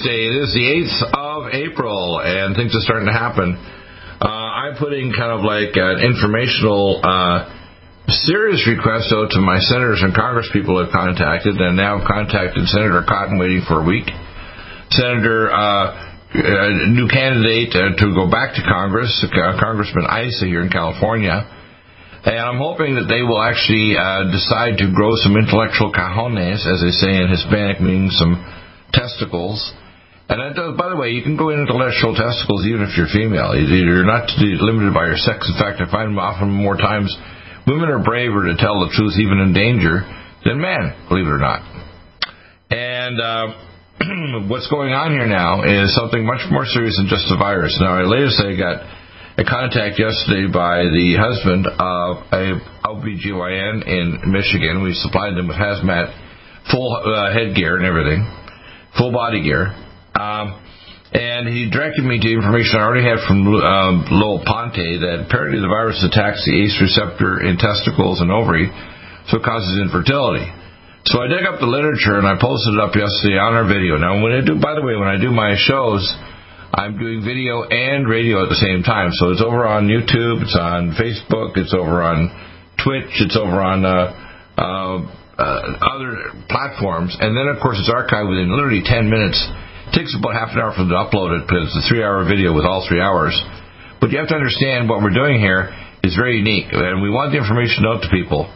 Wednesday. It is the 8th of April, and things are starting to happen. Uh, I'm putting kind of like an informational uh, serious request out to my senators and congresspeople I've contacted, and now I've contacted Senator Cotton waiting for a week. Senator, uh, new candidate uh, to go back to Congress, uh, Congressman Issa here in California. And I'm hoping that they will actually uh, decide to grow some intellectual cajones, as they say in Hispanic, meaning some testicles. And by the way, you can go into intellectual testicles even if you're female. You're not limited by your sex. In fact, I find often more times women are braver to tell the truth even in danger than men, believe it or not. And uh, what's going on here now is something much more serious than just a virus. Now, I later say I got a contact yesterday by the husband of a OBGYN in Michigan. We supplied them with hazmat, full uh, headgear and everything full body gear. Um, and he directed me to information I already had from um, Lowell Ponte that apparently the virus attacks the ACE receptor in testicles and ovary, so it causes infertility. So I dug up the literature and I posted it up yesterday on our video. Now, when I do, by the way, when I do my shows, I'm doing video and radio at the same time. So it's over on YouTube, it's on Facebook, it's over on Twitch, it's over on uh, uh, uh, other platforms, and then of course it's archived within literally 10 minutes. It takes about half an hour for them to upload it because it's a three-hour video with all three hours. But you have to understand what we're doing here is very unique, and we want the information out to people.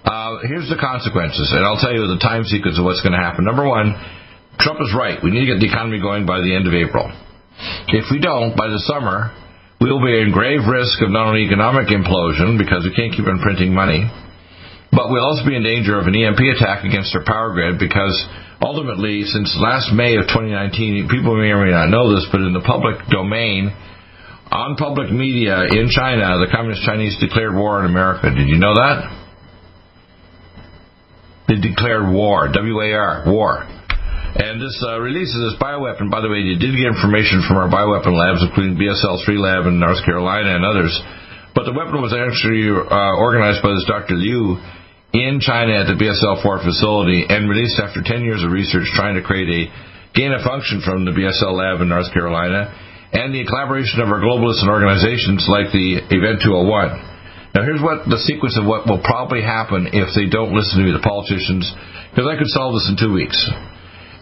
Uh, here's the consequences, and I'll tell you the time sequence of what's going to happen. Number one, Trump is right. We need to get the economy going by the end of April. If we don't, by the summer, we will be in grave risk of not only economic implosion because we can't keep on printing money, but we'll also be in danger of an EMP attack against our power grid because ultimately, since last May of 2019, people may or may not know this, but in the public domain, on public media in China, the Communist Chinese declared war on America. Did you know that? They declared war, W-A-R, war. And this uh, release of this bioweapon, by the way, you did get information from our bioweapon labs, including BSL 3 lab in North Carolina and others. But the weapon was actually uh, organized by this Dr. Liu in China at the BSL 4 facility and released after 10 years of research trying to create a gain of function from the BSL lab in North Carolina and the collaboration of our globalists and organizations like the Event 201. Now, here's what the sequence of what will probably happen if they don't listen to me, the politicians, because I could solve this in two weeks.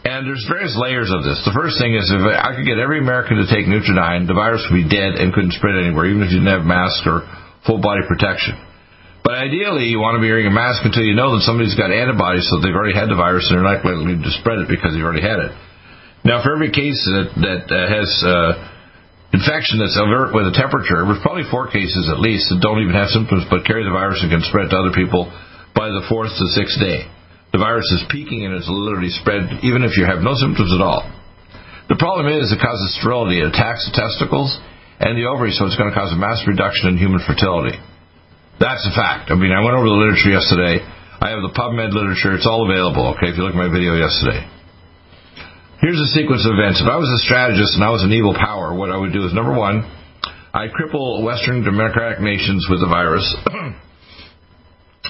And there's various layers of this. The first thing is if I could get every American to take Nutridyne, the virus would be dead and couldn't spread anywhere, even if you didn't have masks or full body protection. But ideally, you want to be wearing a mask until you know that somebody's got antibodies, so they've already had the virus and they're not likely to spread it because they've already had it. Now, for every case that that uh, has uh, infection that's alert with a temperature, there's probably four cases at least that don't even have symptoms but carry the virus and can spread to other people by the fourth to sixth day. The virus is peaking and it's literally spread even if you have no symptoms at all. The problem is it causes sterility. It attacks the testicles and the ovaries, so it's going to cause a mass reduction in human fertility. That's a fact. I mean, I went over the literature yesterday. I have the PubMed literature. It's all available, okay, if you look at my video yesterday. Here's a sequence of events. If I was a strategist and I was an evil power, what I would do is number one, I'd cripple Western democratic nations with the virus.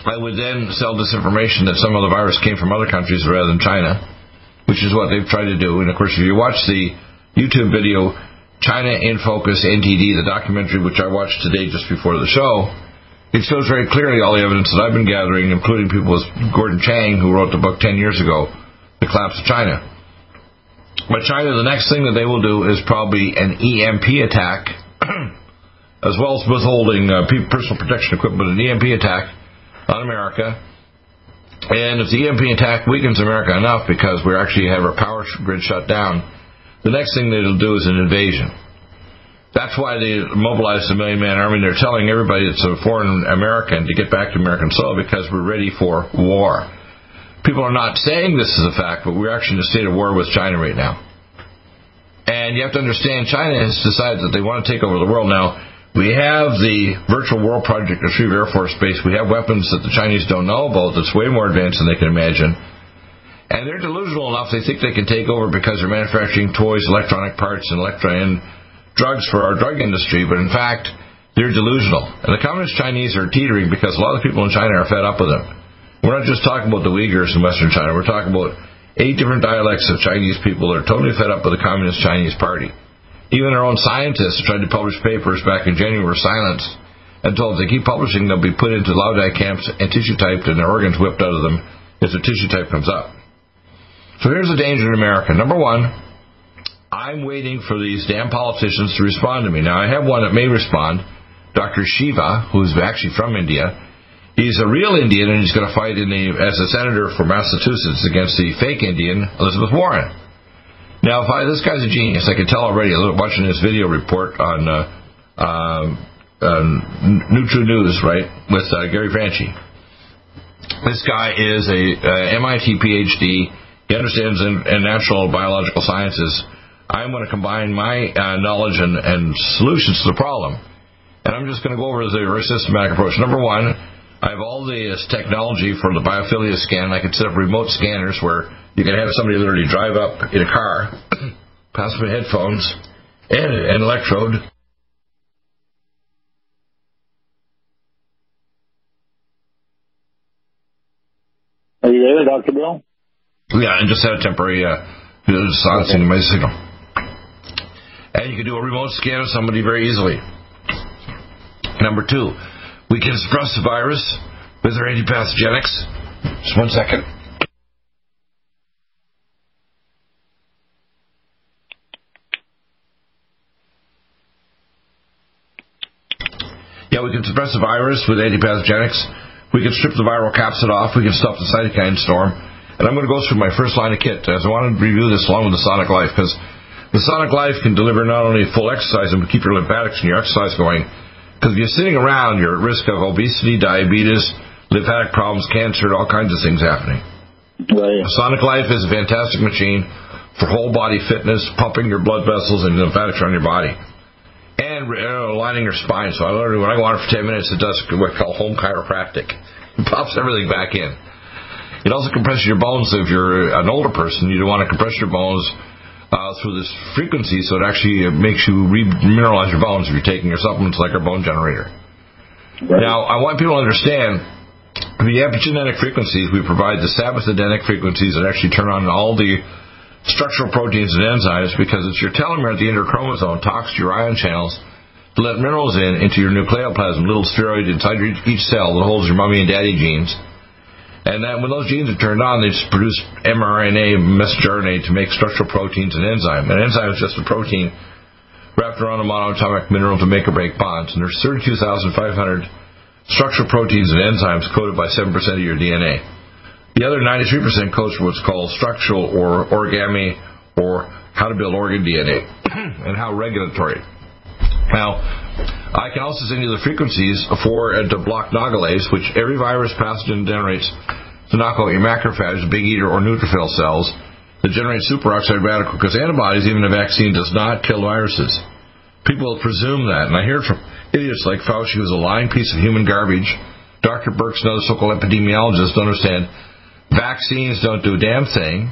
I would then sell disinformation that some of the virus came from other countries rather than China, which is what they've tried to do. And of course, if you watch the YouTube video, China in Focus NTD, the documentary which I watched today just before the show, it shows very clearly all the evidence that I've been gathering, including people with Gordon Chang, who wrote the book 10 years ago, The Collapse of China. But China, the next thing that they will do is probably an EMP attack, as well as withholding uh, personal protection equipment, an EMP attack on America. And if the EMP attack weakens America enough because we actually have our power grid shut down, the next thing they'll do is an invasion. That's why they mobilized the Million Man Army. They're telling everybody that's a foreign American to get back to American soil because we're ready for war. people are not saying this is a fact, but we're actually in a state of war with China right now. And you have to understand, China has decided that they want to take over the world now. We have the virtual world project at Schriever Air Force Base. We have weapons that the Chinese don't know about that's way more advanced than they can imagine. And they're delusional enough they think they can take over because they're manufacturing toys, electronic parts, and electron drugs for our drug industry. But in fact, they're delusional. And the communist Chinese are teetering because a lot of people in China are fed up with them. We're not just talking about the Uyghurs in Western China. We're talking about eight different dialects of Chinese people that are totally fed up with the Communist Chinese Party. Even our own scientists tried to publish papers back in January were silenced and told if they keep publishing, they'll be put into Laogai camps and tissue typed and their organs whipped out of them if the tissue type comes up. So here's the danger in America. Number one, I'm waiting for these damn politicians to respond to me. Now, I have one that may respond, Dr. Shiva, who's actually from India. He's a real Indian, and he's going to fight in the, as a senator for Massachusetts against the fake Indian, Elizabeth Warren. Now, if I, this guy's a genius. I can tell already watching his video report on uh, uh, uh, Nutri News, right, with uh, Gary Franchi. This guy is a uh, MIT PhD he understands in, in natural biological sciences. I'm going to combine my uh, knowledge and, and solutions to the problem. And I'm just going to go over the very systematic approach. Number one, I have all this technology for the biophilia scan. I can set up remote scanners where you can have somebody literally drive up in a car, pass them headphones and an electrode. Are you there, Dr. Bill? Yeah, and just had a temporary uh, silencing okay. my signal. And you can do a remote scan of somebody very easily. Number two, we can suppress the virus with our antipathogenics. Just one second. Yeah, we can suppress the virus with antipathogenics. We can strip the viral capsid off. We can stop the cytokine storm and I'm going to go through my first line of kit I want to review this along with the Sonic Life because the Sonic Life can deliver not only full exercise and keep your lymphatics and your exercise going. Because if you're sitting around, you're at risk of obesity, diabetes, lymphatic problems, cancer, all kinds of things happening. Right. Sonic Life is a fantastic machine for whole body fitness, pumping your blood vessels and lymphatics around your body, and uh, aligning your spine. So I literally, when I go on it for 10 minutes, it does what we call home chiropractic. It pops everything back in. It also compresses your bones. If you're an older person, you don't want to compress your bones uh, through this frequency, so it actually makes you remineralize your bones if you're taking your supplements like our bone generator. Right. Now, I want people to understand the epigenetic frequencies. We provide the Sabbath Edenic frequencies that actually turn on all the structural proteins and enzymes because it's your telomere at the end of chromosome talks to your ion channels to let minerals in into your nucleoplasm, little spheroid inside each cell that holds your mommy and daddy genes and then when those genes are turned on, they produce mRNA, messenger RNA, to make structural proteins and enzyme. An enzyme is just a protein wrapped around a monoatomic mineral to make or break bonds. And there's 32,500 structural proteins and enzymes coded by 7% of your DNA. The other 93% codes for what's called structural or origami or how to build organ DNA and how regulatory. Now, I can also send you the frequencies for uh, to block nagalase, which every virus pathogen generates to knock out your macrophages, big eater, or neutrophil cells that generate superoxide radical. Because antibodies, even a vaccine, does not kill viruses. People will presume that, and I hear from idiots like Fauci, who's a lying piece of human garbage. Dr. Birx and other so-called epidemiologists don't understand vaccines don't do a damn thing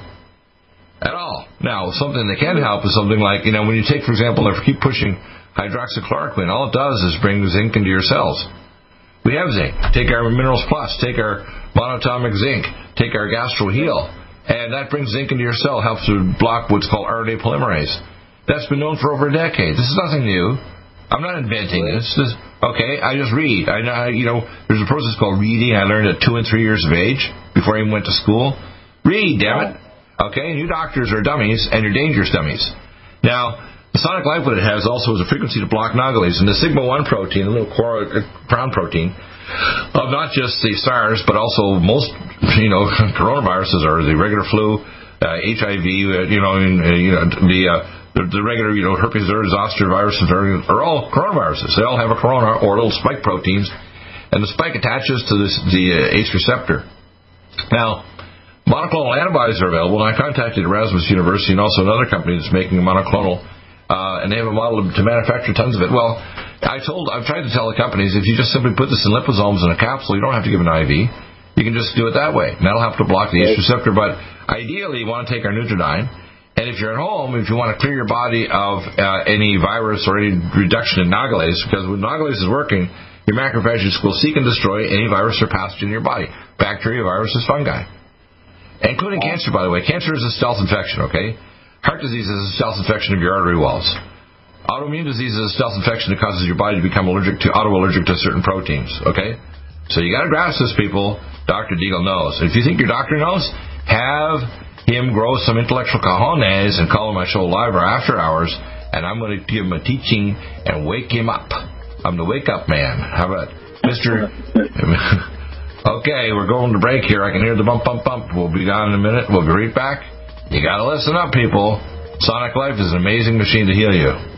at all. Now, something that can help is something like, you know, when you take, for example, if you keep pushing hydroxychloroquine. All it does is bring zinc into your cells. We have zinc. Take our Minerals Plus. Take our monatomic zinc. Take our Gastro Heal. And that brings zinc into your cell, helps to block what's called RNA polymerase. That's been known for over a decade. This is nothing new. I'm not inventing this. this okay, I just read. I know, you know, there's a process called reading. I learned at two and three years of age before I even went to school. Read, damn it. Okay, and you doctors are dummies, and you're dangerous dummies. Now, the sonic life what it has also is a frequency to block nagalase, and the sigma 1 protein, a little crown protein, of not just the SARS, but also most, you know, coronaviruses are the regular flu, uh, HIV, uh, you know, uh, you know the, uh, the, the regular, you know, herpes, zoster viruses are, all coronaviruses. They all have a corona or little spike proteins, and the spike attaches to this, the uh, ACE receptor. Now, Monoclonal antibodies are available, and I contacted Erasmus University and also another company that's making a monoclonal, uh, and they have a model to manufacture tons of it. Well, I told, I've tried to tell the companies if you just simply put this in liposomes in a capsule, you don't have to give an IV. You can just do it that way. And that'll help to block the ACE receptor. But ideally, you want to take our Nutridyne. And if you're at home, if you want to clear your body of uh, any virus or any reduction in nagalase, because when nagalase is working, your macrophages will seek and destroy any virus or pathogen in your body, bacteria, viruses, fungi including cancer, by the way. Cancer is a stealth infection, okay? Heart disease is a stealth infection of your artery walls. Autoimmune disease is a stealth infection that causes your body to become allergic to autoallergic to certain proteins, okay? So you got to grasp this, people. Dr. Deagle knows. If you think your doctor knows, have him grow some intellectual cojones and call him my show live or after hours, and I'm going to give him a teaching and wake him up. I'm the wake up man. How about Mr. Okay, we're going to break here. I can hear the bump, bump, bump. We'll be gone in a minute. We'll be right back. You got to listen up, people. Sonic Life is an amazing machine to heal you.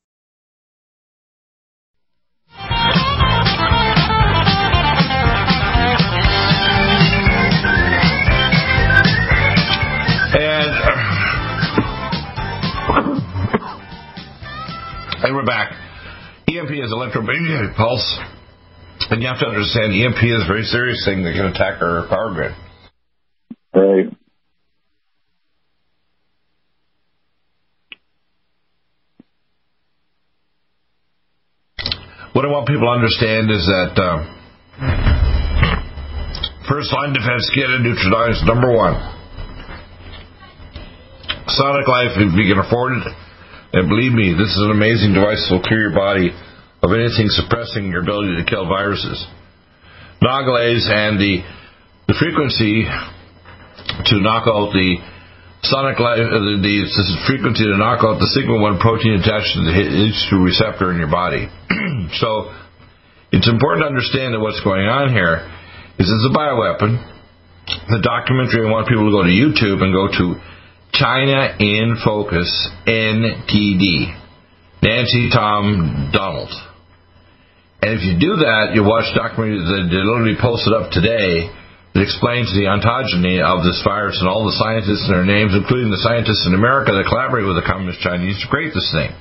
And we're back. EMP is electromagnetic pulse. And you have to understand EMP is a very serious thing that can attack our power grid. Right. What I want people to understand is that uh, first line defense kit and is number one. Sonic Life, if you can afford it, and believe me, this is an amazing device that will clear your body of anything suppressing your ability to kill viruses. Nagalase and the the frequency to knock out the sonic uh, the, the frequency to knock out the sigma one protein attached to the ACE2 receptor in your body. so it's important to understand that what's going on here is it's a bioweapon. The documentary I want people to go to YouTube and go to China in Focus NTD. Nancy Tom Donald. And if you do that, you watch documentaries that they literally posted up today that explains the ontogeny of this virus and all the scientists and their names, including the scientists in America that collaborate with the Communist Chinese to create this thing.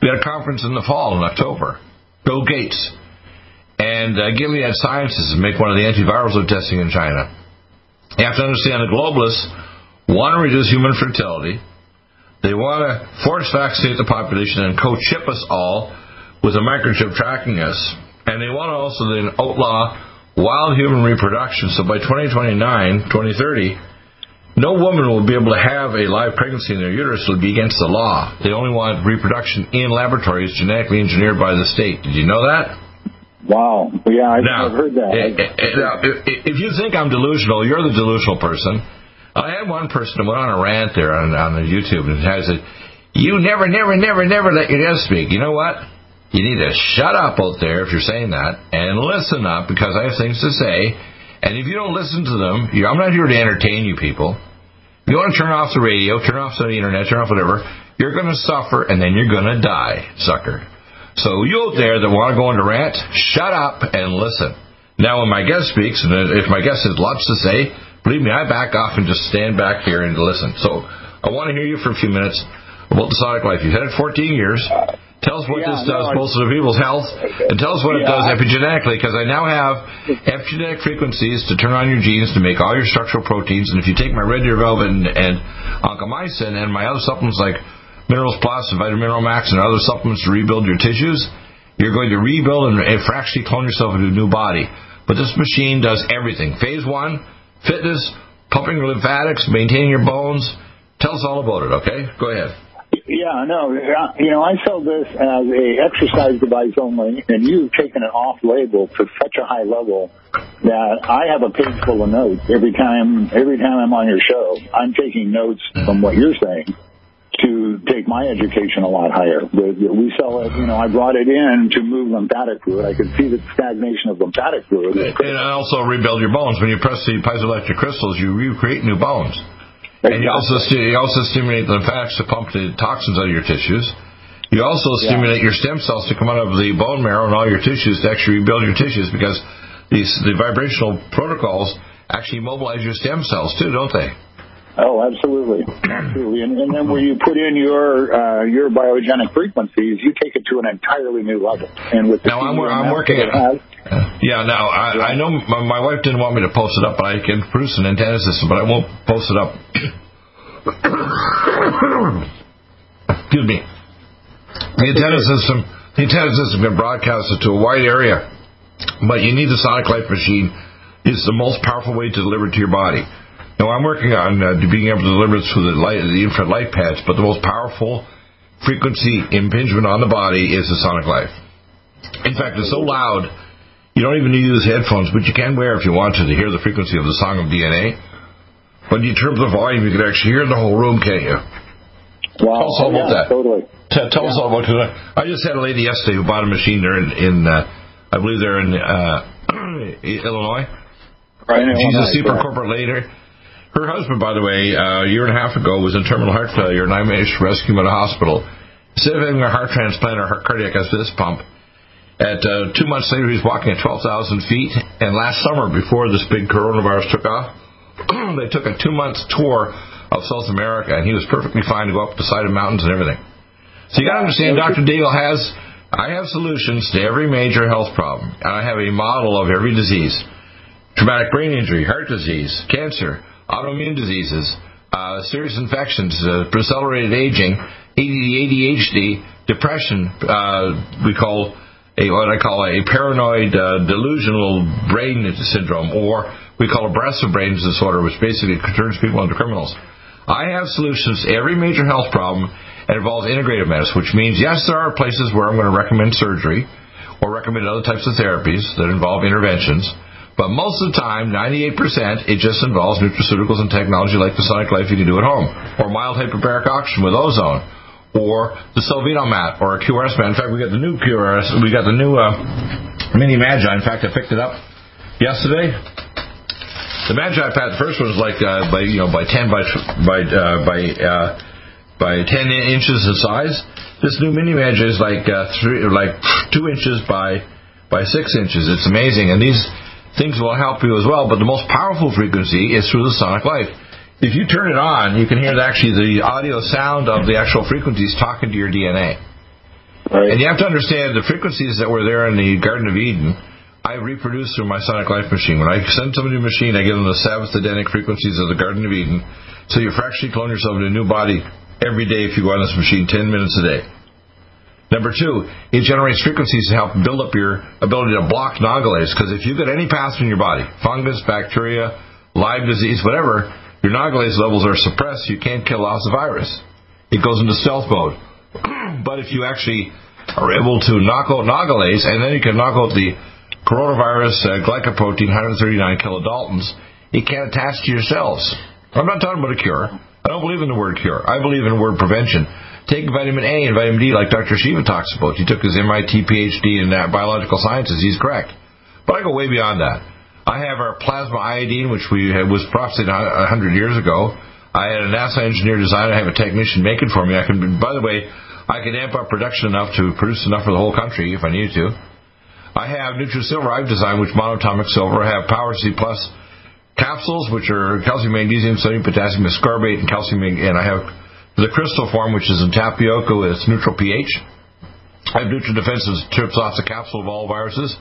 We had a conference in the fall in October. Bill Gates and uh, Gilead Sciences make one of the antivirals they're testing in China. You have to understand the globalists want to reduce human fertility. They want to force vaccinate the population and co-chip us all with a microchip tracking us. And they want to also then outlaw wild human reproduction. So by 2029, 2030, no woman will be able to have a live pregnancy in their uterus. It will be against the law. They only want reproduction in laboratories genetically engineered by the state. Did you know that? Wow. Yeah, I've, now, heard that. Eh, eh, eh, now, if you think I'm delusional, you're the delusional person. I had one person who went on a rant there on, on the YouTube and said, "You never, never, never, never let your guest speak." You know what? You need to shut up out there if you're saying that and listen up because I have things to say. And if you don't listen to them, I'm not here to entertain you people. If you want to turn off the radio, turn off the internet, turn off whatever, you're going to suffer and then you're going to die, sucker. So you out there that want to go into rant, shut up and listen. Now, when my guest speaks, and if my guest has lots to say, believe me, I back off and just stand back here and listen. So I want to hear you for a few minutes about the Sonic Life. You've had it 14 years. Tell us what yeah, this does no, both to the people's health, and tell us what yeah, it does epigenetically, because I now have epigenetic frequencies to turn on your genes to make all your structural proteins. And if you take my red deer velvet and, and oncomycin and my other supplements like Minerals Plus and Vitamin Mineral Max and other supplements to rebuild your tissues, you're going to rebuild and, and fractionally clone yourself into a new body. But this machine does everything. Phase one, fitness, pumping your lymphatics, maintaining your bones. Tell us all about it, okay? Go ahead. Yeah, no, you know, I sell this as a exercise device only, and you've taken it off label to such a high level that I have a page full of notes every time. Every time I'm on your show, I'm taking notes from what you're saying to take my education a lot higher. We sell it, you know, I brought it in to move lymphatic fluid. I could see the stagnation of lymphatic fluid. And also rebuild your bones. When you press the piezoelectric crystals, you recreate new bones. Exactly. And you also, you also stimulate the lymphatics to pump the toxins out of your tissues. You also stimulate yeah. your stem cells to come out of the bone marrow and all your tissues to actually rebuild your tissues because these the vibrational protocols actually mobilize your stem cells too, don't they? Oh, absolutely, absolutely. And, and then when you put in your uh, your biogenic frequencies, you take it to an entirely new level. And with now, I'm, I'm working it. Has, yeah, now I. I know my, my wife didn't want me to post it up, but I can produce an antenna system, but I won't post it up. Excuse me. The antenna system, the antenna system can broadcast it to a wide area, but you need the sonic life machine. It's the most powerful way to deliver it to your body. Now I'm working on uh, being able to deliver this through the light, the infrared light pads, but the most powerful frequency impingement on the body is the sonic life. In fact, it's so loud you don't even need to use headphones, but you can wear if you want to to hear the frequency of the song of DNA. But in terms of volume, you can actually hear the whole room, can't you? Wow. Tell us all about yeah, that. Totally. Tell, tell yeah. us all about that. I just had a lady yesterday who bought a machine there in, in uh, I believe they're in uh, Illinois. Right. She's a super corporate lady her husband, by the way, uh, a year and a half ago was in terminal heart failure, and I managed to rescue him at a hospital. Instead of having a heart transplant or heart cardiac assist pump, at uh, two months later, he's walking at 12,000 feet. And last summer, before this big coronavirus took off, they took a two-month tour of South America, and he was perfectly fine to go up the side of mountains and everything. So you got to understand, Dr. Deagle has, I have solutions to every major health problem, and I have a model of every disease: traumatic brain injury, heart disease, cancer, autoimmune diseases, uh, serious infections, uh, accelerated aging, ADHD, depression. Uh, we call a what I call a paranoid uh, delusional brain syndrome, or we call a brain disorder, which basically turns people into criminals. I have solutions to every major health problem and involves integrative medicine, which means yes, there are places where I'm going to recommend surgery or recommend other types of therapies that involve interventions. But most of the time, 98%, it just involves nutraceuticals and technology like the Sonic Life you can do at home, or mild hyperbaric oxygen with ozone, or the Solvino mat, or a QRS mat. In fact, we got the new QRS, we got the new uh, Mini Magi. In fact, I picked it up yesterday. The Magi pad, the first one was like uh, by you know by 10 by by uh, by uh, by 10 inches in size. This new Mini Magi is like uh, three, like two inches by by six inches. It's amazing, and these things will help you as well. But the most powerful frequency is through the sonic life. If you turn it on, you can hear actually the audio sound of the actual frequencies talking to your DNA. Right. And you have to understand the frequencies that were there in the Garden of Eden. I reproduce through my Sonic Life machine. When I send somebody a machine, I give them the Sabbath Edenic frequencies of the Garden of Eden. So you fractionally clone yourself into a new body every day if you go on this machine 10 minutes a day. Number two, it generates frequencies to help build up your ability to block nagalase. Because if you've got any pathogen in your body, fungus, bacteria, Lyme disease, whatever, your nagalase levels are suppressed. You can't kill off the virus. It goes into stealth mode. but if you actually are able to knock out nagalase, and then you can knock out the coronavirus uh, glycoprotein 139 kilodaltons, it can't attach to your cells. I'm not talking about a cure. I don't believe in the word cure. I believe in the word prevention. Take vitamin A and vitamin D like Dr. Shiva talks about. He took his MIT PhD in biological sciences. He's correct. But I go way beyond that. I have our plasma iodine, which we had, was prophesied a hundred years ago. I had a NASA engineer design. I have a technician make it for me. I can, by the way, I can amp up production enough to produce enough for the whole country if I need to. I have NutriSilver I've designed, which monatomic silver. I have Power C Plus capsules, which are calcium, magnesium, sodium, potassium, ascorbate, and calcium. And I have the crystal form, which is in tapioca with its neutral pH. I have NutriDefense, trips off the capsule of all viruses.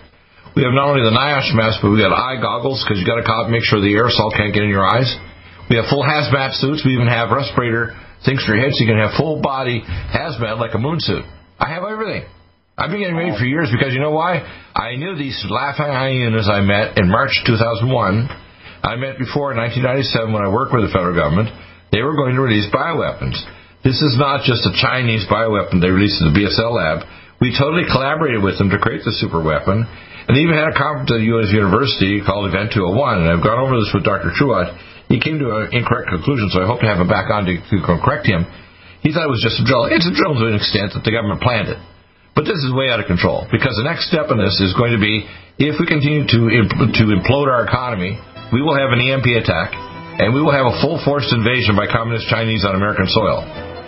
We have not only the NIOSH mask, but we got eye goggles because you got to make sure the aerosol can't get in your eyes. We have full hazmat suits. We even have respirator things for your head, so you can have full body hazmat like a moon suit. I have everything. I've been getting ready for years because you know why? I knew these laughing hyenas I met in March 2001. I met before in 1997 when I worked with the federal government. They were going to release bioweapons. This is not just a Chinese bioweapon they released in the BSL lab. We totally collaborated with them to create the super weapon. And they even had a conference at the U.S. University called Event 201. And I've gone over this with Dr. Truott. He came to an incorrect conclusion, so I hope to have him back on to, to correct him. He thought it was just a drill. It's a drill to an extent that the government planned it. But this is way out of control because the next step in this is going to be if we continue to to implode our economy, we will have an EMP attack and we will have a full forced invasion by communist Chinese on American soil.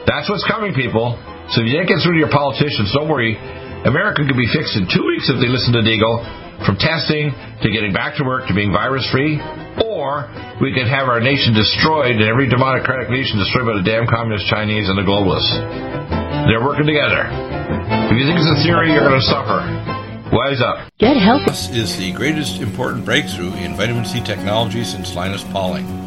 That's what's coming, people. So if you can't get through to your politicians, don't worry. America could be fixed in two weeks if they listen to Deagle, from testing to getting back to work to being virus free, or we could have our nation destroyed and every democratic nation destroyed by the damn communist Chinese and the globalists. They're working together. If you think it's a theory, you're going to suffer. Wise up. Get help. This is the greatest important breakthrough in vitamin C technology since Linus Pauling.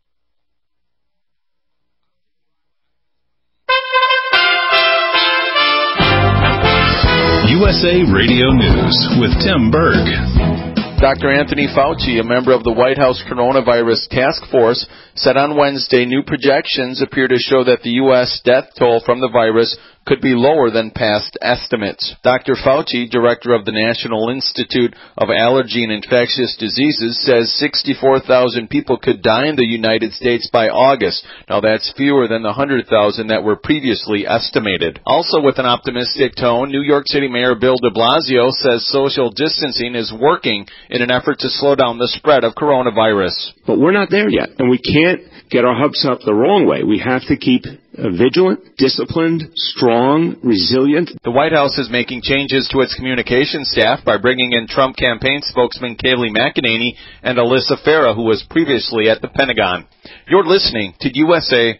USA Radio News with Tim Berg. Dr. Anthony Fauci, a member of the White House Coronavirus Task Force, said on Wednesday new projections appear to show that the U.S. death toll from the virus could be lower than past estimates. Dr. Fauci, director of the National Institute of Allergy and Infectious Diseases, says 64,000 people could die in the United States by August. Now that's fewer than the 100,000 that were previously estimated. Also with an optimistic tone, New York City Mayor Bill de Blasio says social distancing is working in an effort to slow down the spread of coronavirus. But we're not there yet, and we can't get our hopes up the wrong way. We have to keep uh, vigilant, disciplined, strong, resilient. The White House is making changes to its communications staff by bringing in Trump campaign spokesman Kayleigh McEnany and Alyssa Farah, who was previously at the Pentagon. You're listening to USA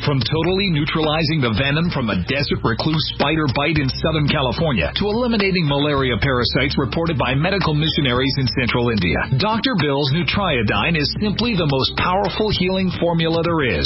from totally neutralizing the venom from a desert recluse spider bite in Southern California to eliminating malaria parasites reported by medical missionaries in central India. Dr. Bill's Nutriodine is simply the most powerful healing formula there is.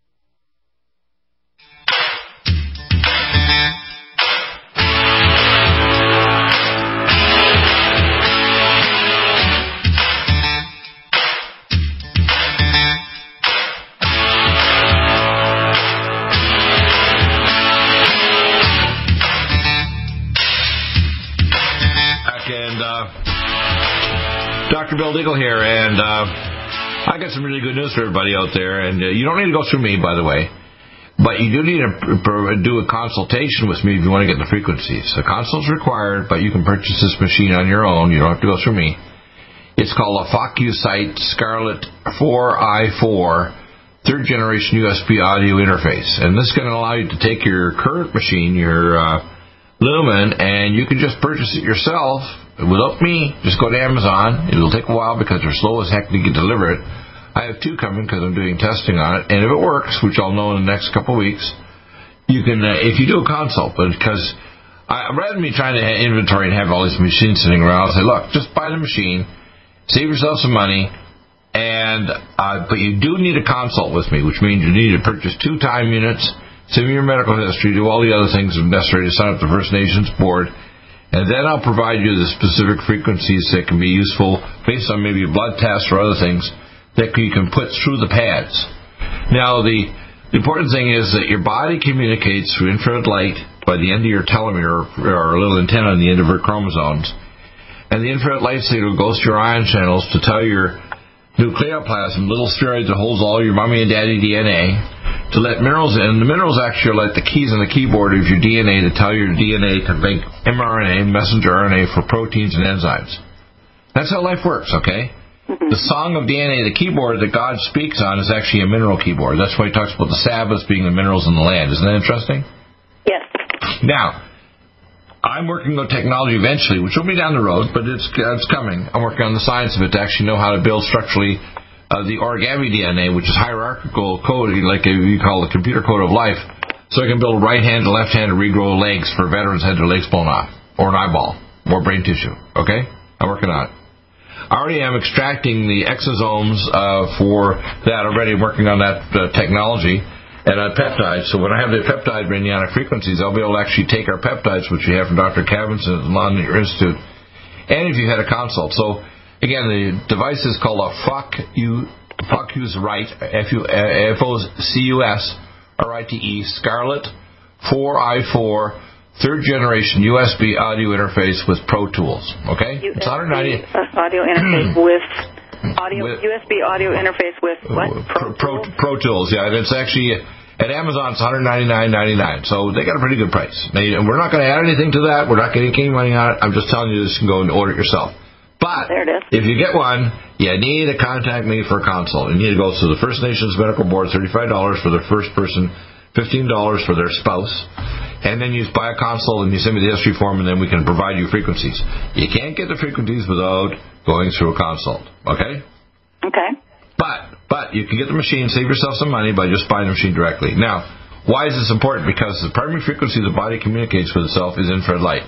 Dr. Bill Deagle here, and uh, I got some really good news for everybody out there. And uh, you don't need to go through me, by the way, but you do need to do a consultation with me if you want to get the frequencies. A consult's required, but you can purchase this machine on your own. You don't have to go through me. It's called a Focusrite Scarlett 4i4 third generation USB audio interface, and this is going to allow you to take your current machine, your uh, Lumen, and you can just purchase it yourself without me. Just go to Amazon. It'll take a while because they're slow as heck to get deliver it. I have two coming because I'm doing testing on it, and if it works, which I'll know in the next couple of weeks, you can uh, if you do a consult, but because I rather than me trying to inventory and have all these machines sitting around, I'll say, look, just buy the machine, save yourself some money, and uh, but you do need a consult with me, which means you need to purchase two time units, send me your medical history, do all the other things necessary to sign up the First Nations board, and then I'll provide you the specific frequencies that can be useful based on maybe blood tests or other things that you can put through the pads. Now the important thing is that your body communicates through infrared light by the end of your telomere or a little antenna on the end of your chromosomes. And the infrared light signal goes to your ion channels to tell your nucleoplasm, little spheroid that holds all your mommy and daddy DNA, to let minerals in. The minerals actually are like the keys on the keyboard of your DNA to tell your DNA to make mRNA, messenger RNA for proteins and enzymes. That's how life works, okay? Mm-hmm. The song of DNA, the keyboard that God speaks on, is actually a mineral keyboard. That's why he talks about the Sabbath being the minerals in the land. Isn't that interesting? Yes. Now, I'm working on technology eventually, which will be down the road, but it's it's coming. I'm working on the science of it to actually know how to build structurally uh, the origami DNA, which is hierarchical coding, like you call the computer code of life, so I can build right-handed, left-handed regrow legs for veterans had their legs blown off, or an eyeball, or brain tissue. Okay, I'm working on it. I already am extracting the exosomes uh, for that already. Working on that uh, technology and on peptides. So when I have the peptide radionic frequencies, I'll be able to actually take our peptides, which we have from Dr. Khavinson at the London Institute, and if you had a consult. So again, the device is called a FOC U Focus Right, F-O-C-U-S, uh, R-I-T-E, Scarlett 4i4 third generation USB audio interface with Pro Tools. Okay, USB it's 190 audio interface with audio With- USB audio interface with uh, what? Pro, Pro, Pro Tools, yeah, and it's actually at Amazon it's 199.99, so they got a pretty good price. Now, we're not going to add anything to that. We're not getting any money on it. I'm just telling you this. You can go and order it yourself. But There it is. if you get one, you need to contact me for a consult. You need to go to the First Nations Medical Board, $35 for the first person, $15 for their spouse, and then you buy a consult and you send me the history form, and then we can provide you frequencies. You can't get the frequencies without going through a consult. Okay? Okay. But but you can get the machine, save yourself some money by just buying the machine directly. Now, why is this important? Because the primary frequency the body communicates with itself is infrared light.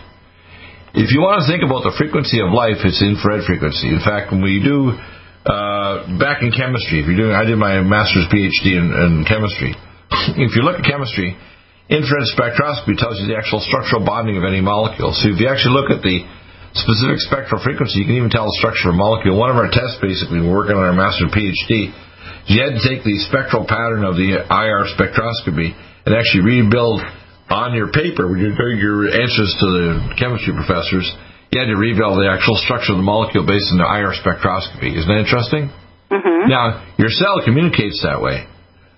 If you want to think about the frequency of life, it's infrared frequency. In fact, when we do uh, back in chemistry, if you're doing, I did my master's PhD in, in chemistry. If you look at chemistry, infrared spectroscopy tells you the actual structural bonding of any molecule. So if you actually look at the specific spectral frequency, you can even tell the structure of a molecule. One of our tests, basically, we're working on our master's PhD, you had to take the spectral pattern of the IR spectroscopy and actually rebuild on your paper when you're doing your answers to the chemistry professors. You had to rebuild the actual structure of the molecule based on the IR spectroscopy. Isn't that interesting? Mm-hmm. Now, your cell communicates that way.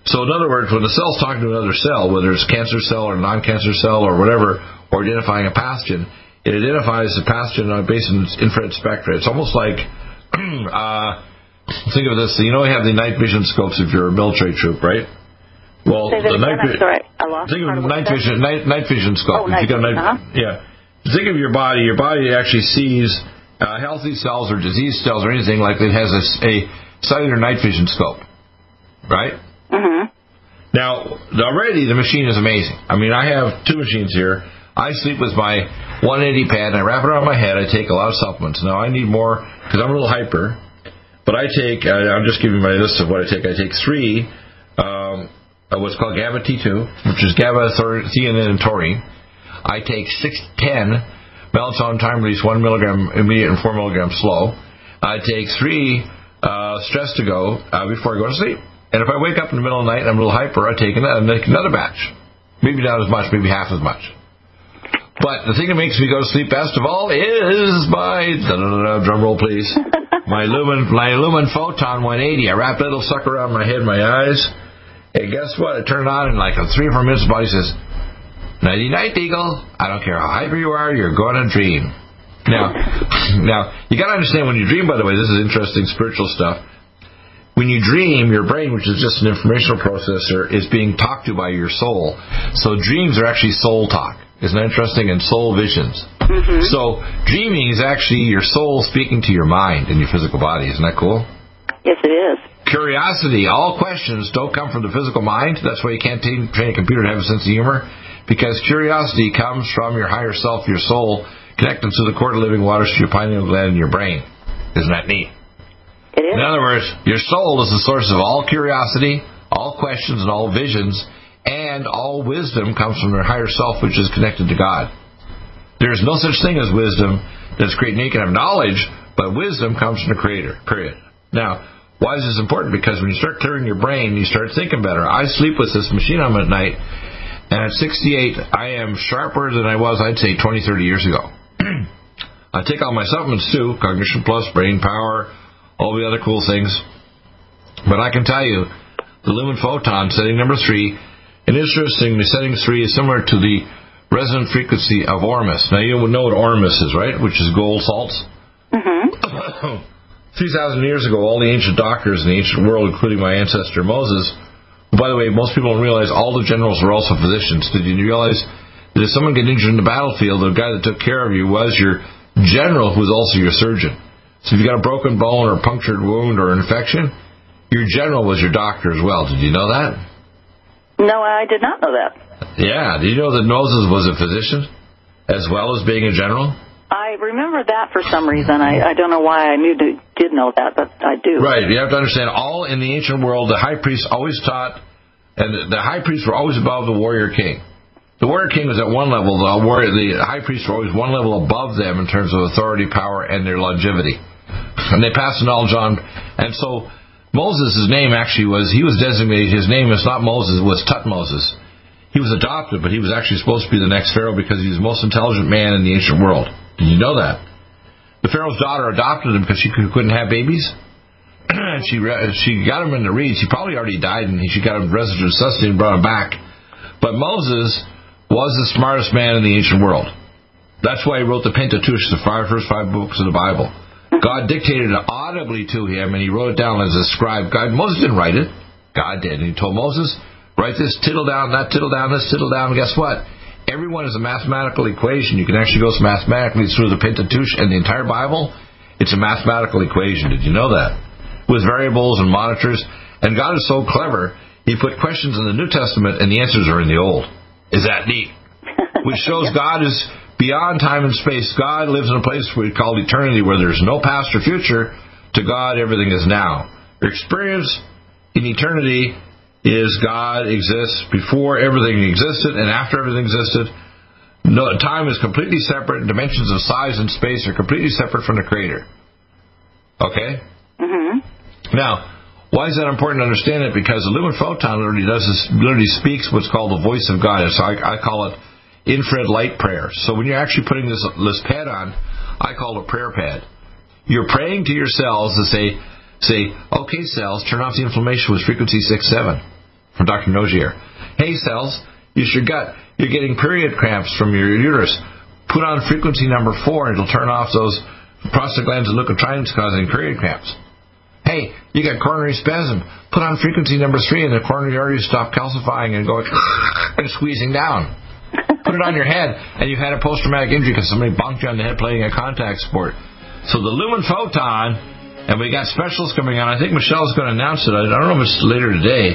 So, in other words, when the cell's talking to another cell, whether it's cancer cell or non-cancer cell or whatever, or identifying a pathogen, it identifies the pathogen on based on its infrared spectra. It's almost like, uh, think of this. You know, you have the night vision scopes if you're a military troop, right? Well, Say the night sorry. Think of night vision, night, night vision scope. Oh, If night you got vision, night, yeah. Think of your body. Your body actually sees uh, healthy cells or disease cells or anything like that has a cellular night vision scope, right? Mm-hmm. Now, already the machine is amazing. I mean, I have two machines here. I sleep with my 180 pad and I wrap it around my head. I take a lot of supplements. Now, I need more because I'm a little hyper. But I take, I'm just giving my list of what I take. I take three, um, what's called GABA T2, which is GABA, theanine, and taurine. I take 610 melatonin time release, 1 milligram immediate and 4 milligram slow. I take three uh, stress to go uh, before I go to sleep. And if I wake up in the middle of the night and I'm a little hyper, I take another, make another batch. Maybe not as much, maybe half as much. But the thing that makes me go to sleep best of all is my drum roll, please. my Lumen, my Lumen Photon 180. I wrap that little sucker around my head, my eyes. And guess what? I turn it on, and like in three or four minutes, the body says, "Nighty night, Eagle. I don't care how hyper you are, you're going to dream." Now, now you got to understand when you dream. By the way, this is interesting spiritual stuff. When you dream, your brain, which is just an informational processor, is being talked to by your soul. So dreams are actually soul talk. Isn't that interesting? And soul visions. Mm-hmm. So dreaming is actually your soul speaking to your mind and your physical body. Isn't that cool? Yes, it is. Curiosity, all questions don't come from the physical mind. That's why you can't train a computer to have a sense of humor. Because curiosity comes from your higher self, your soul, connected to the cord of living waters to your pineal gland in your brain. Isn't that neat? It is. In other words, your soul is the source of all curiosity, all questions, and all visions, and all wisdom comes from your higher self, which is connected to God. There is no such thing as wisdom that's created. You can have knowledge, but wisdom comes from the Creator. Period. Now, why is this important? Because when you start clearing your brain, you start thinking better. I sleep with this machine on at night, and at 68, I am sharper than I was, I'd say, 20, 30 years ago. I take all my supplements too, Cognition Plus, Brain Power, all the other cool things. But I can tell you, the Lumen Photon, setting number three, and interestingly, setting three is similar to the resonant frequency of Ormus. Now, you would know what Ormus is, right? Which is gold salts. Mm-hmm. 3,000 years ago, all the ancient doctors in the ancient world, including my ancestor Moses, by the way, most people don't realize all the generals were also physicians. Did you realize that if someone got injured in the battlefield, the guy that took care of you was your general, who was also your surgeon. So if you got a broken bone or a punctured wound or infection, your general was your doctor as well. Did you know that? No, I did not know that. Yeah. Did you know that Moses was a physician as well as being a general? I remember that for some reason. I, I don't know why I knew to, did know that, but I do. Right. You have to understand, all in the ancient world, the high priests always taught, and the high priests were always above the warrior king. The warrior king was at one level. The warrior, the high priests were always one level above them in terms of authority, power, and their longevity. And they passed the knowledge on. And so Moses, name actually was, he was designated, his name is not Moses, it was Tutmosis. He was adopted, but he was actually supposed to be the next Pharaoh because he was the most intelligent man in the ancient world. Did you know that? The Pharaoh's daughter adopted him because she couldn't have babies. and she she got him in the reeds. He probably already died, and she got him resident necessity and brought him back. But Moses was the smartest man in the ancient world. That's why he wrote the Pentateuch, the five, first five books of the Bible. God dictated it audibly to him, and he wrote it down as a scribe. God, Moses didn't write it. God did. And he told Moses, write this tittle down, that tittle down, this tittle down. And guess what? Everyone is a mathematical equation. You can actually go mathematically through the Pentateuch and the entire Bible. It's a mathematical equation. Did you know that? With variables and monitors. And God is so clever, he put questions in the New Testament and the answers are in the Old. Is that neat? Which shows God is beyond time and space. God lives in a place we call eternity where there's no past or future. To God, everything is now. Your experience in eternity is God exists before everything existed and after everything existed. No, time is completely separate. Dimensions of size and space are completely separate from the Creator. Okay? Mm-hmm. Now, why is that important to understand it? Because the lumen photon literally does this, literally speaks what's called the voice of God. So I, I call it infrared light prayer. So when you're actually putting this, this pad on, I call it a prayer pad. You're praying to your cells to say, say, okay, cells, turn off the inflammation with frequency 6-7 from Dr. Nogier. Hey, cells, use your gut. You're getting period cramps from your uterus. Put on frequency number 4 and it'll turn off those prostaglandins and leukotrienes causing period cramps. Hey, you got coronary spasm. Put on frequency number 3 and the coronary arteries stop calcifying and going and squeezing down put it on your head, and you've had a post-traumatic injury because somebody bonked you on the head playing a contact sport. So the Lumen Photon, and we got specials coming on. I think Michelle's going to announce it. I don't know if it's later today,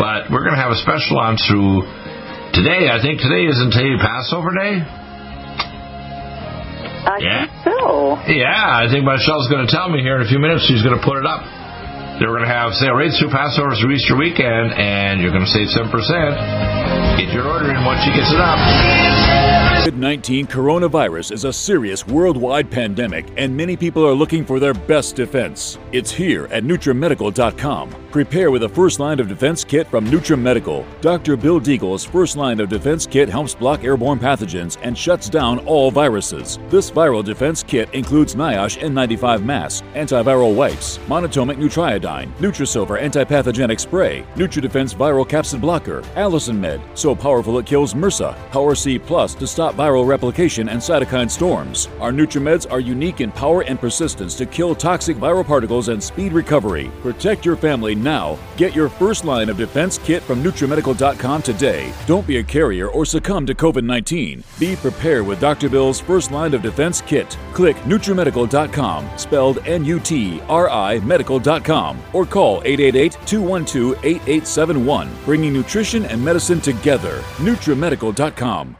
but we're going to have a special on through today. I think today isn't today Passover Day. I yeah. think so. Yeah, I think Michelle's going to tell me here in a few minutes. She's going to put it up. They are going to have sale rates through Passover through Easter weekend, and you're going to save 7%. Get your order in once she gets it up. COVID 19 coronavirus is a serious worldwide pandemic, and many people are looking for their best defense. It's here at NutriMedical.com. Prepare with a first line of defense kit from NutriMedical. Dr. Bill Deagle's first line of defense kit helps block airborne pathogens and shuts down all viruses. This viral defense kit includes NIOSH N95 mask, antiviral wipes, monatomic nutriodine, Nutrisilver antipathogenic spray, NutriDefense viral capsid blocker, Allison Med, so powerful it kills MRSA, Power C Plus to stop viral replication and cytokine storms. Our NutriMeds are unique in power and persistence to kill toxic viral particles and speed recovery. Protect your family now. Get your first line of defense kit from NutriMedical.com today. Don't be a carrier or succumb to COVID 19. Be prepared with Dr. Bill's first line of defense kit. Click NutriMedical.com, spelled N U T R I Medical.com, or call 888 212 8871, bringing nutrition and medicine together. NutriMedical.com.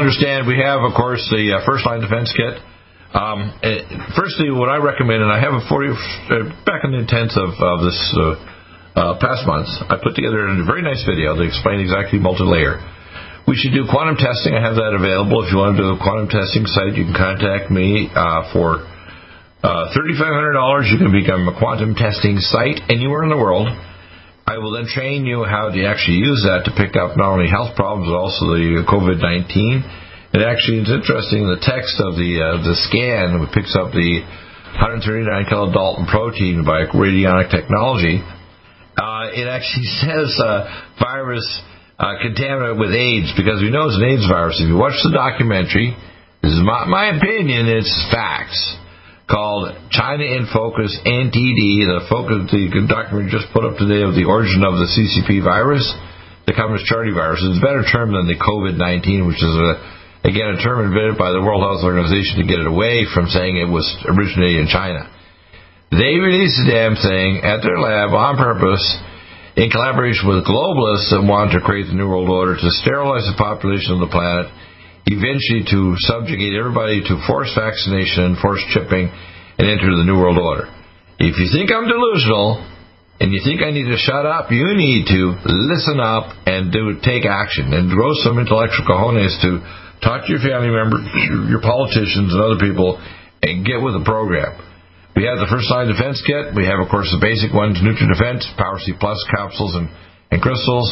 understand we have, of course, the uh, first line defense kit. Um, eh, firstly, what I recommend, and I have a 40, uh, back in the intents of, of this uh, uh, past months, I put together a very nice video to explain exactly multi-layer. We should do quantum testing. I have that available. If you want to do a quantum testing site, you can contact me uh, for uh, $3,500. You can become a quantum testing site anywhere in the world. I will then train you how to actually use that to pick up not only health problems but also the COVID 19. It actually is interesting. The text of the uh, the scan picks up the 139 kilodalton protein by radionic technology. Uh, it actually says uh, virus uh, contaminated with AIDS because we know it's an AIDS virus. If you watch the documentary, this is my, my opinion. It's facts called China in Focus NTD. The focus, the document just put up today of the origin of the CCP virus, the Communist Charity virus. It's a better term than the COVID-19, which is a, again a term invented by the World Health Organization to get it away from saying it was originated in China. They released the damn thing at their lab on purpose in collaboration with globalists that want to create the New World Order to sterilize the population of the planet eventually to subjugate everybody to forced vaccination, and forced chipping, and enter the New World Order. If you think I'm delusional and you think I need to shut up, you need to listen up and do take action and grow some intellectual cojones to talk to your family members, your politicians, and other people, and get with the program. We have the first line defense kit. We have, of course, the basic ones: Nutri Defense, Power C Plus capsules and, and crystals,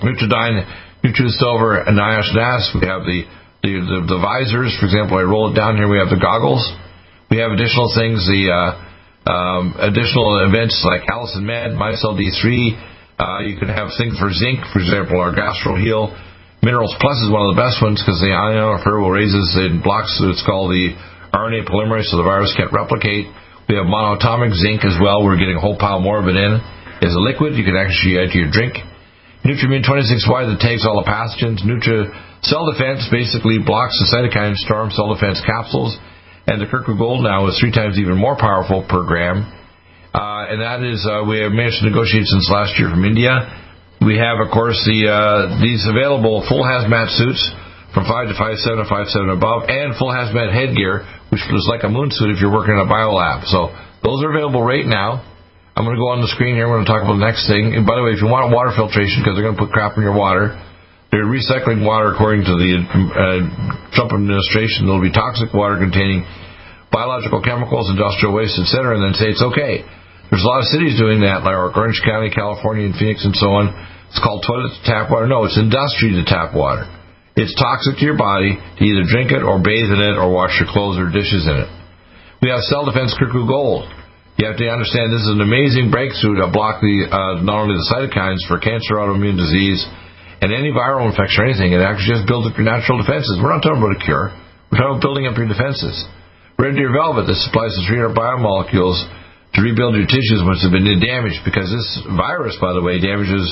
Nutriodine, Nutri Silver, and Niacinamide. We have the, the the, the visors. For example, I roll it down here. We have the goggles. We have additional things. The uh, um, additional events like Allison Med, MyCell D3. Uh, you can have things for zinc, for example, our Gastro Heal. Minerals Plus is one of the best ones because the ionophore will raises and blocks what's called the RNA polymerase so the virus can't replicate. We have monoatomic zinc as well. We're getting a whole pile more of it in. As a liquid, you can actually add to your drink. Nutrimune 26Y that takes all the pathogens. Nutri Cell Defense basically blocks the cytokine storm cell defense capsules. And the Kirkwood Gold now is three times even more powerful per gram. Uh, and that is, uh, we have managed to negotiate since last year from India. We have, of course, the uh, these available full hazmat suits from 5 to 5'7 to 5'7 above, and full hazmat headgear, which is like a moon suit if you're working in a biolab. So those are available right now. I'm going to go on the screen here. We're going to talk about the next thing. And by the way, if you want water filtration, because they're going to put crap in your water, they're recycling water according to the uh, Trump administration. There'll be toxic water containing biological chemicals, industrial waste, etc., and then say it's okay. There's a lot of cities doing that, like Orange County, California, and Phoenix, and so on. It's called toilet to tap water. No, it's industry to tap water. It's toxic to your body to either drink it or bathe in it or wash your clothes or dishes in it. We have Cell Defense Kirku Gold. You have to understand this is an amazing breakthrough to block the uh, not only the cytokines for cancer, autoimmune disease, and any viral infection or anything. It actually just builds up your natural defenses. We're not talking about a cure. We're talking about building up your defenses. Red Deer Velvet that supplies the 300 biomolecules to rebuild your tissues once they've been damaged because this virus, by the way, damages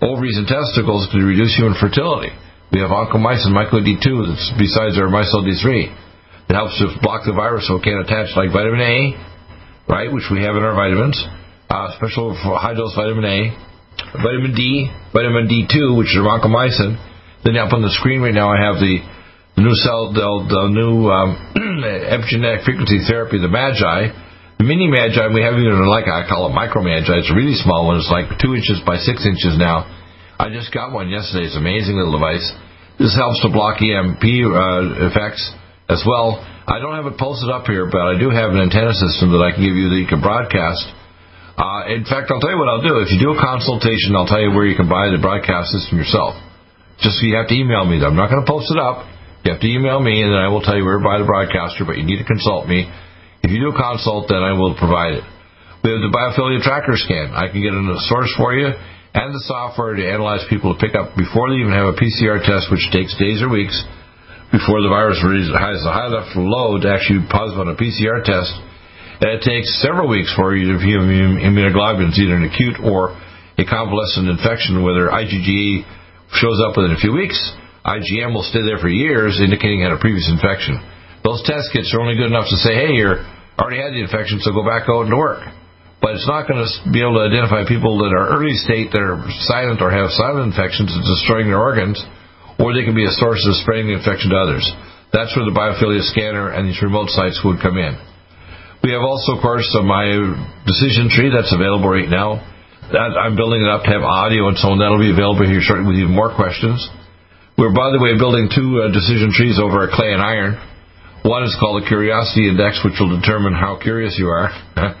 ovaries and testicles to reduce human fertility. We have oncomycin myco D2 that's besides our mycel D3 that helps to block the virus so it can't attach like vitamin A, right, which we have in our vitamins, uh, special for high dose vitamin A, vitamin D, vitamin D2, which is vancomycin. Then up on the screen right now I have the, the new cell, the, the new um, epigenetic frequency therapy, the Magi. The mini Magi, we have even like I call it micro Magi. It's a really small one. It's like two inches by six inches now I just got one yesterday. It's an amazing little device. This helps to block EMP uh, effects as well. I don't have it posted up here, but I do have an antenna system that I can give you that you can broadcast. Uh, in fact, I'll tell you what I'll do. If you do a consultation, I'll tell you where you can buy the broadcast system yourself. Just so you have to email me. I'm not going to post it up. You have to email me, and then I will tell you where to buy the broadcaster. But you need to consult me. If you do a consult, then I will provide it. We have the biophilia tracker scan. I can get a source for you and the software to analyze people to pick up before they even have a PCR test, which takes days or weeks before the virus has a high enough load to actually positive on a PCR test. And it takes several weeks for you to have immunoglobulins, either an acute or a convalescent infection, whether IgG shows up within a few weeks. IgM will stay there for years, indicating had a previous infection. Those test kits are only good enough to say, hey, you already had the infection, so go back out and work but it's not going to be able to identify people that are early state that are silent or have silent infections destroying their organs, or they can be a source of spreading the infection to others. That's where the biophilia scanner and these remote sites would come in. We have also, of course, uh, my decision tree that's available right now. That I'm building it up to have audio and so on. That'll be available here shortly with even more questions. We're, by the way, building two uh, decision trees over clay and iron. One is called the Curiosity Index, which will determine how curious you are.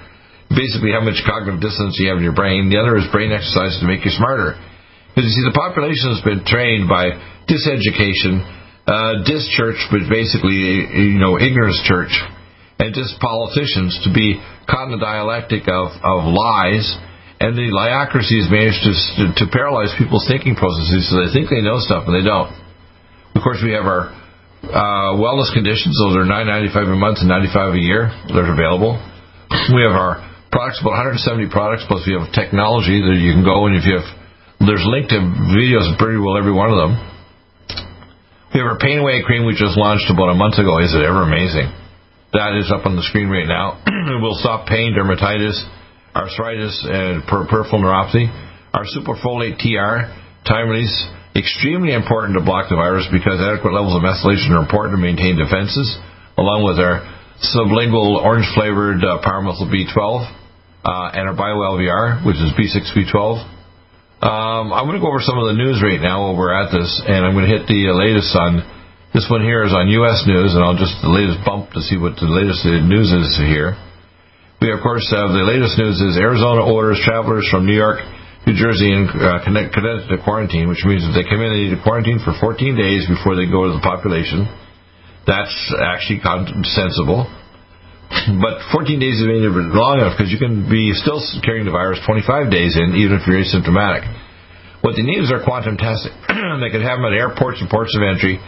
basically how much cognitive dissonance you have in your brain. The other is brain exercise to make you smarter. Because you see, the population has been trained by diseducation, uh, dischurch, but basically, you know, ignorance church, and just politicians to be caught in the dialectic of, of lies. And the liocracy has managed to, to paralyze people's thinking processes so they think they know stuff and they don't. Of course, we have our uh, wellness conditions. Those are nine ninety five a month and ninety five a year. They're available. We have our products, about 170 products, plus we have technology that you can go and if you have, there's linked to videos pretty well every one of them. We have our Pain Away cream we just launched about a month ago. Is it ever amazing? That is up on the screen right now. it will stop pain, dermatitis, arthritis, and peripheral neuropathy. Our Superfolate TR, time release, extremely important to block the virus because adequate levels of methylation are important to maintain defenses, along with our sublingual orange flavored uh, Powermethyl B12 uh, and our BioLVR, which is B6B12. Um, I'm going to go over some of the news right now while we're at this, and I'm going to hit the uh, latest on this one here is on U.S. news, and I'll just the latest bump to see what the latest news is here. We of course have the latest news is Arizona orders travelers from New York, New Jersey, and uh, Connecticut to quarantine, which means if they come in, they need to quarantine for 14 days before they go to the population. That's actually sensible. But 14 days is long enough because you can be still carrying the virus 25 days in, even if you're asymptomatic. What they need is their quantum testing. they can have them at airports and ports of entry.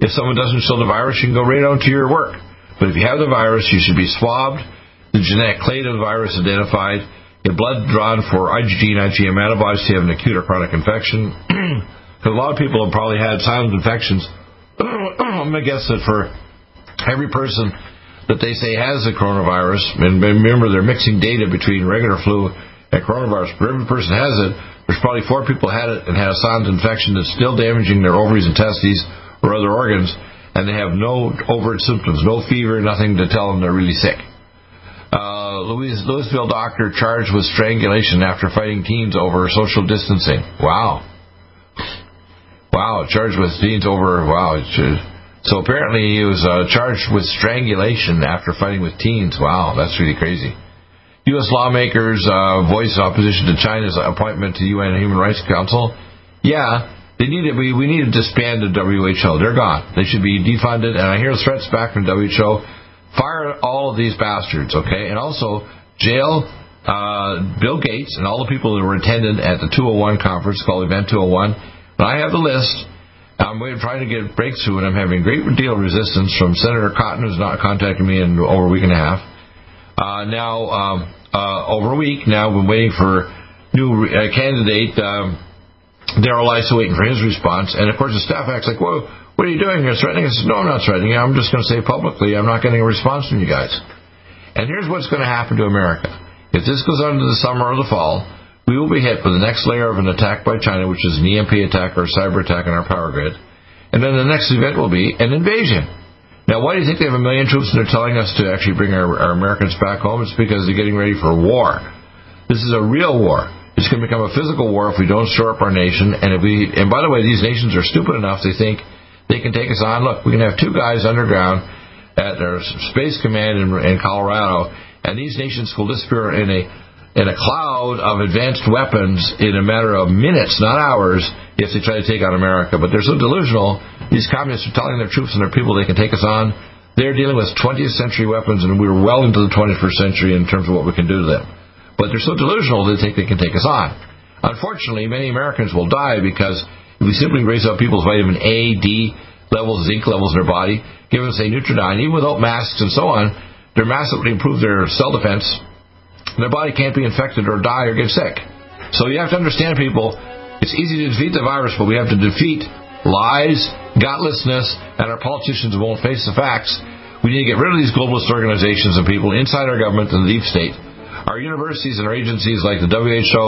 If someone doesn't show the virus, you can go right on to your work. But if you have the virus, you should be swabbed, the genetic clade of the virus identified, get blood drawn for IgG and IgM antibodies to have an acute or chronic infection. Because a lot of people have probably had silent infections. I'm going to guess that for every person that they say has the coronavirus, and remember they're mixing data between regular flu and coronavirus, but every person has it, there's probably four people had it and had a silent infection that's still damaging their ovaries and testes or other organs, and they have no overt symptoms, no fever, nothing to tell them they're really sick. Uh, Louis, Louisville doctor charged with strangulation after fighting teens over social distancing. Wow. Wow, charged with teens over, wow, so apparently he was uh, charged with strangulation after fighting with teens. Wow, that's really crazy. U.S. lawmakers uh, voice opposition to China's appointment to UN Human Rights Council. Yeah, they need it. We, we need to disband the WHO. They're gone. They should be defunded. And I hear threats back from WHO. Fire all of these bastards, okay? And also jail uh, Bill Gates and all the people that were attended at the 201 conference called Event 201. And I have the list I'm trying to get breakthrough, and I'm having a great deal of resistance from Senator Cotton, who's not contacted me in over a week and a half. Uh, now, um, uh, over a week now, been waiting for new uh, candidate um, Darrell Issa waiting for his response, and of course the staff acts like, "Whoa, what are you doing? You're threatening us?" No, I'm not threatening. I'm just going to say publicly, I'm not getting a response from you guys. And here's what's going to happen to America: if this goes on to the summer or the fall, we will be hit with the next layer of an attack by China, which is an EMP attack or a cyber attack on our power grid. And then the next event will be an invasion. Now, why do you think they have a million troops and they're telling us to actually bring our, our Americans back home? It's because they're getting ready for war. This is a real war. It's going to become a physical war if we don't shore up our nation. And if we, and by the way, these nations are stupid enough they think they can take us on. Look, we can have two guys underground at their space command in, in Colorado, and these nations will disappear in a in a cloud of advanced weapons in a matter of minutes, not hours, if they try to take on America. But they're so delusional. These communists are telling their troops and their people they can take us on. They're dealing with 20th century weapons, and we're well into the 21st century in terms of what we can do to them. But they're so delusional they think they can take us on. Unfortunately, many Americans will die because if we simply raise up people's vitamin A, D levels, zinc levels in their body, give them, say, Nutriodine, even without masks and so on, they're massively improve their cell defense their body can't be infected or die or get sick. So you have to understand, people, it's easy to defeat the virus, but we have to defeat lies, godlessness, and our politicians won't face the facts. We need to get rid of these globalist organizations and people inside our government and the deep state our universities and our agencies like the WHO,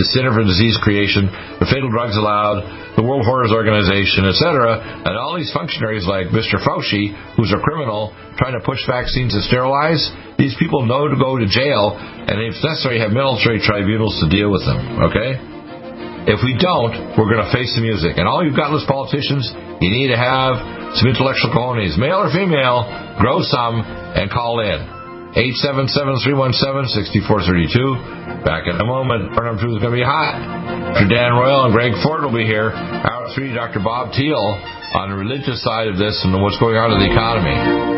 the Center for Disease Creation, the Fatal Drugs Allowed, the World Horrors Organization, etc., and all these functionaries like Mr. Fauci, who's a criminal trying to push vaccines to sterilize, these people know to go to jail, and if necessary, have military tribunals to deal with them. Okay? If we don't, we're going to face the music. And all got, as politicians, you need to have some intellectual colonies, male or female, grow some, and call in. 877-317-6432. Back in a moment. Burnham Truth is going to be hot. Dr. Dan Royal and Greg Ford will be here. Hour three, Dr. Bob Teal on the religious side of this and what's going on in the economy.